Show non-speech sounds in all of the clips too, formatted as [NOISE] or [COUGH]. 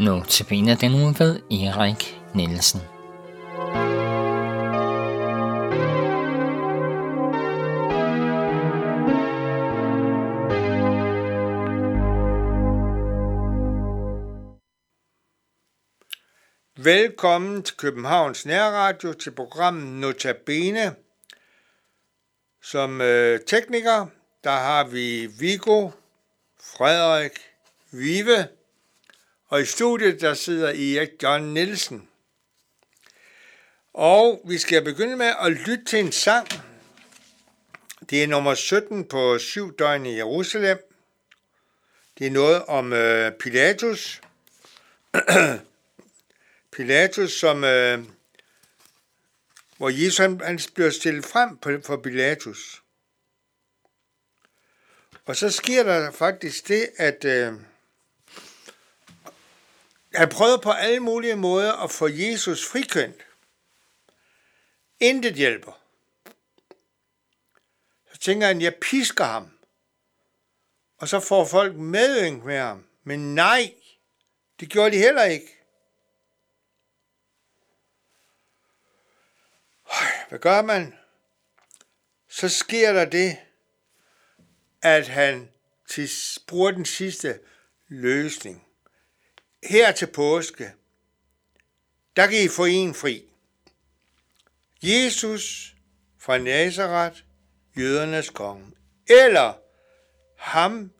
Nu den uge ved Erik Nielsen. Velkommen til Københavns Nærradio til programmet Notabene. Som øh, tekniker, der har vi Vigo, Frederik, Vive, og i studiet der sidder Erik John Nielsen. Og vi skal begynde med at lytte til en sang. Det er nummer 17 på syv døgn i Jerusalem. Det er noget om øh, Pilatus. [CLEARS THROAT] Pilatus, som, øh, hvor Jesus han, han bliver stillet frem på, for Pilatus. Og så sker der faktisk det, at øh, han prøvede på alle mulige måder at få Jesus frikendt. Intet hjælper. Så tænker han, jeg pisker ham. Og så får folk medynk med ham. Men nej, det gjorde de heller ikke. Hvad gør man? Så sker der det, at han bruger den sidste løsning. Her til påske, der kan I få en fri. Jesus fra Nazareth, jødernes konge. Eller ham,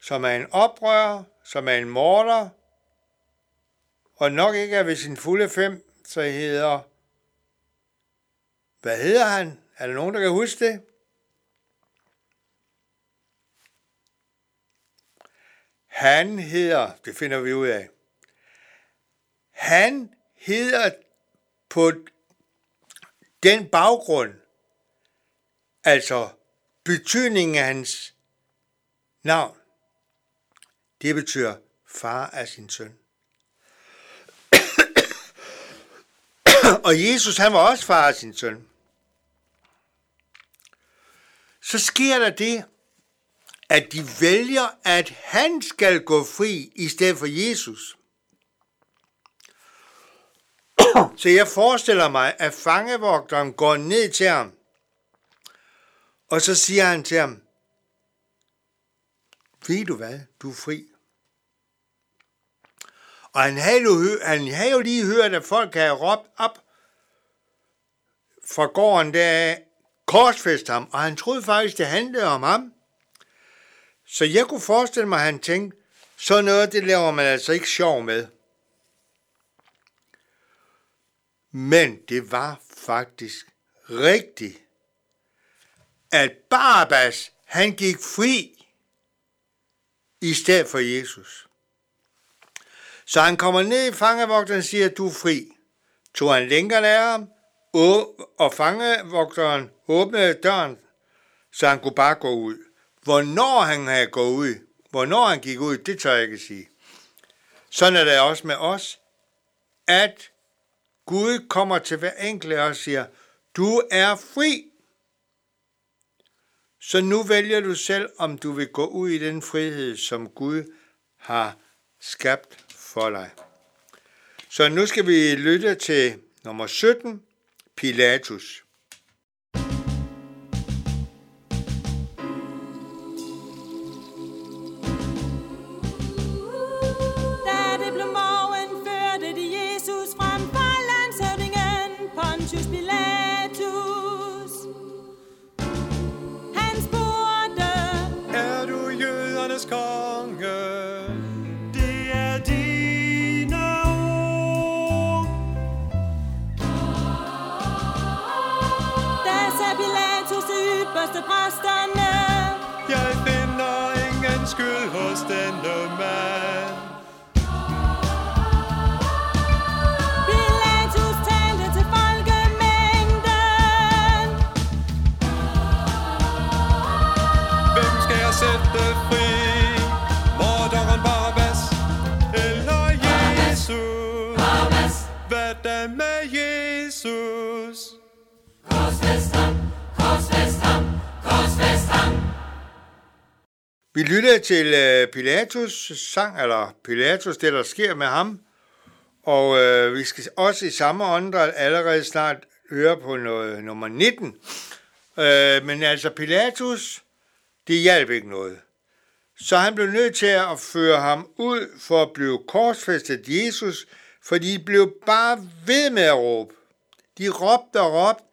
som er en oprører, som er en morder, og nok ikke er ved sin fulde fem, så hedder hvad hedder han? Er der nogen, der kan huske det? Han hedder, det finder vi ud af, han hedder på den baggrund, altså betydningen af hans navn, det betyder far af sin søn. Og Jesus, han var også far af sin søn. Så sker der det, at de vælger, at han skal gå fri i stedet for Jesus. [CLEARS THROAT] Så jeg forestiller mig, at fangevogteren går ned til ham, og så siger han til ham, ved du hvad, du er fri. Og han havde jo, han havde jo lige hørt, at folk havde råbt op fra gården der korsfæst ham, og han troede faktisk, det handlede om ham. Så jeg kunne forestille mig, at han tænkte, så noget, det laver man altså ikke sjov med. Men det var faktisk rigtigt, at Barabbas, han gik fri i stedet for Jesus. Så han kommer ned i fangevogteren og siger, du er fri. Tog han længere af ham, og fangevogteren åbnede døren, så han kunne bare gå ud. Hvornår han havde gået ud, hvornår han gik ud, det tør jeg ikke sige. Sådan er det også med os, at Gud kommer til hver enkelt og siger, du er fri. Så nu vælger du selv, om du vil gå ud i den frihed, som Gud har skabt for dig. Så nu skal vi lytte til nummer 17, Pilatus. præsterne. Jeg finder ingen skyld hos denne mand. Vi lytter til øh, Pilatus sang, eller Pilatus, det der sker med ham. Og øh, vi skal også i samme åndedræt allerede snart høre på noget, nummer 19. Øh, men altså Pilatus, det hjalp ikke noget. Så han blev nødt til at føre ham ud for at blive korsfæstet Jesus, for de blev bare ved med at råbe. De råbte og råbte,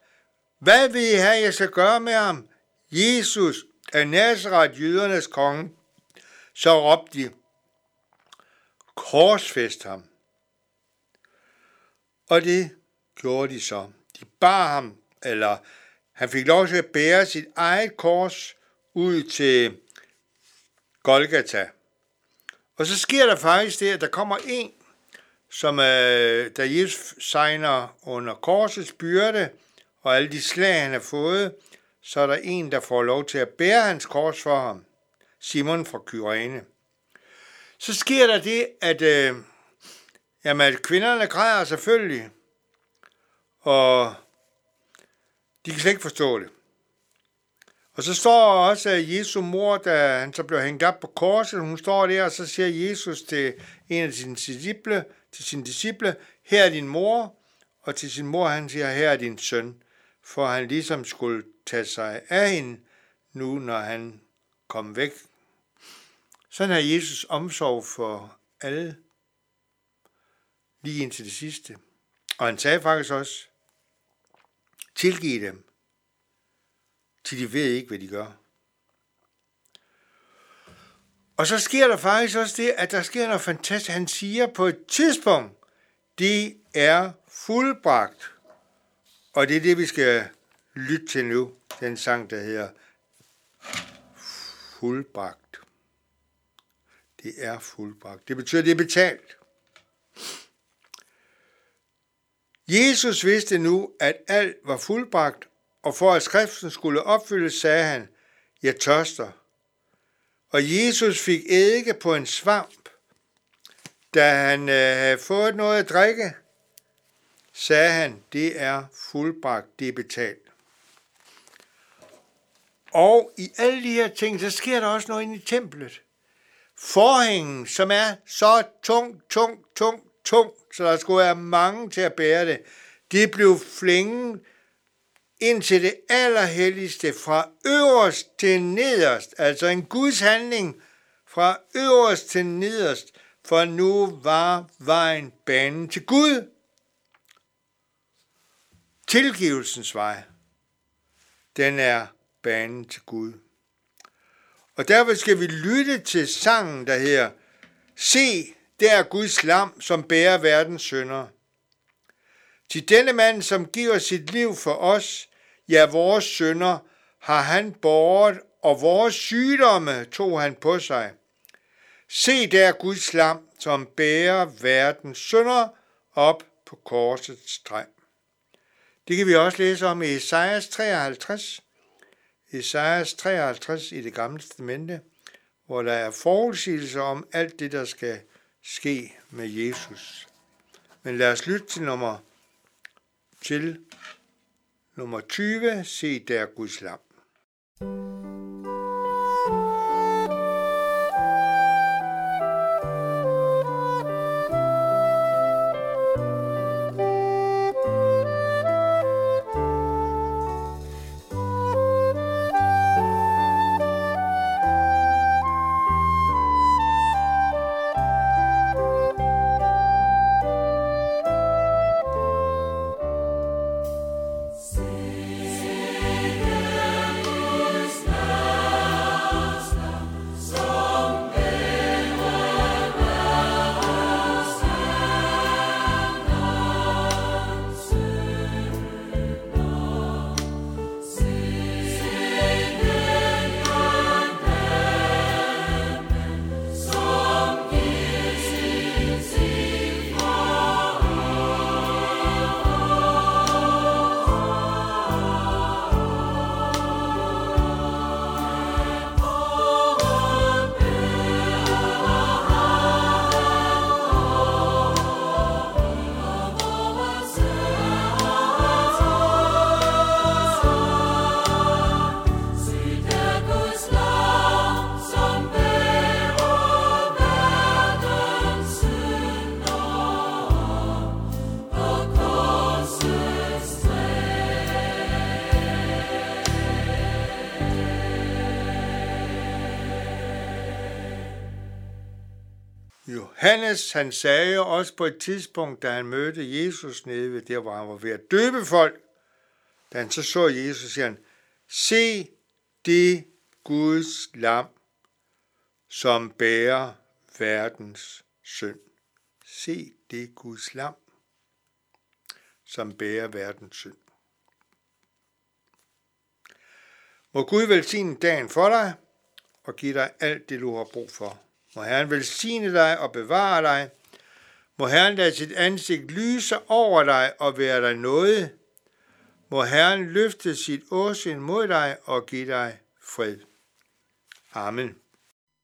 hvad vil I have, jeg skal gøre med ham? Jesus af Nazareth, jødernes konge. Så råbte de, korsfæst ham. Og det gjorde de så. De bar ham, eller han fik lov til at bære sit eget kors ud til Golgata. Og så sker der faktisk det, at der kommer en, som øh, da Jesus sejner under korsets byrde, og alle de slag, han har fået, så er der en, der får lov til at bære hans kors for ham. Simon fra Kyrene. Så sker der det, at, øh, jamen, at kvinderne græder selvfølgelig, og de kan slet ikke forstå det. Og så står også at Jesu mor, da han så blev hængt op på korset, hun står der, og så siger Jesus til en af sine disciple, til sin disciple, her er din mor, og til sin mor han siger, her er din søn, for han ligesom skulle tage sig af hende, nu når han kom væk. Sådan har Jesus omsorg for alle, lige indtil det sidste. Og han sagde faktisk også, tilgiv dem, til de ved ikke, hvad de gør. Og så sker der faktisk også det, at der sker noget fantastisk. Han siger på et tidspunkt, det er fuldbragt. Og det er det, vi skal lytte til nu. Den sang, der hedder Fuldbragt. Det er fuldbragt. Det betyder, det er betalt. Jesus vidste nu, at alt var fuldbragt, og for at skriften skulle opfyldes, sagde han, jeg tørster. Og Jesus fik eddike på en svamp. Da han øh, havde fået noget at drikke, sagde han, det er fuldbragt, det er betalt. Og i alle de her ting, så sker der også noget inde i templet. Forhængen, som er så tung, tung, tung, tung, så der skulle være mange til at bære det, det blev flænget ind til det allerhelligste fra øverst til nederst, altså en Guds handling fra øverst til nederst, for nu var vejen banen til Gud. Tilgivelsens vej, den er banen til Gud. Og derfor skal vi lytte til sangen, der her Se, det er Guds lam, som bærer verdens synder. Til denne mand, som giver sit liv for os, Ja, vores sønder har han båret, og vores sygdomme tog han på sig. Se der Guds lam, som bærer verdens sønder op på korsets træ. Det kan vi også læse om i Esajas 53. Esajas 53 i det gamle testamente, hvor der er forudsigelser om alt det, der skal ske med Jesus. Men lad os lytte til nummer til Nummer 20. Se der Guds lam. Johannes, han sagde også på et tidspunkt, da han mødte Jesus nede ved der, hvor han var ved at døbe folk, da han så så Jesus, siger han, se det Guds lam, som bærer verdens synd. Se det Guds lam, som bærer verdens synd. Må Gud velsigne dagen for dig og give dig alt det, du har brug for. Må Herren velsigne dig og bevare dig. Må Herren lade sit ansigt lyse over dig og være dig noget. Må Herren løfte sit åsyn mod dig og give dig fred. Amen.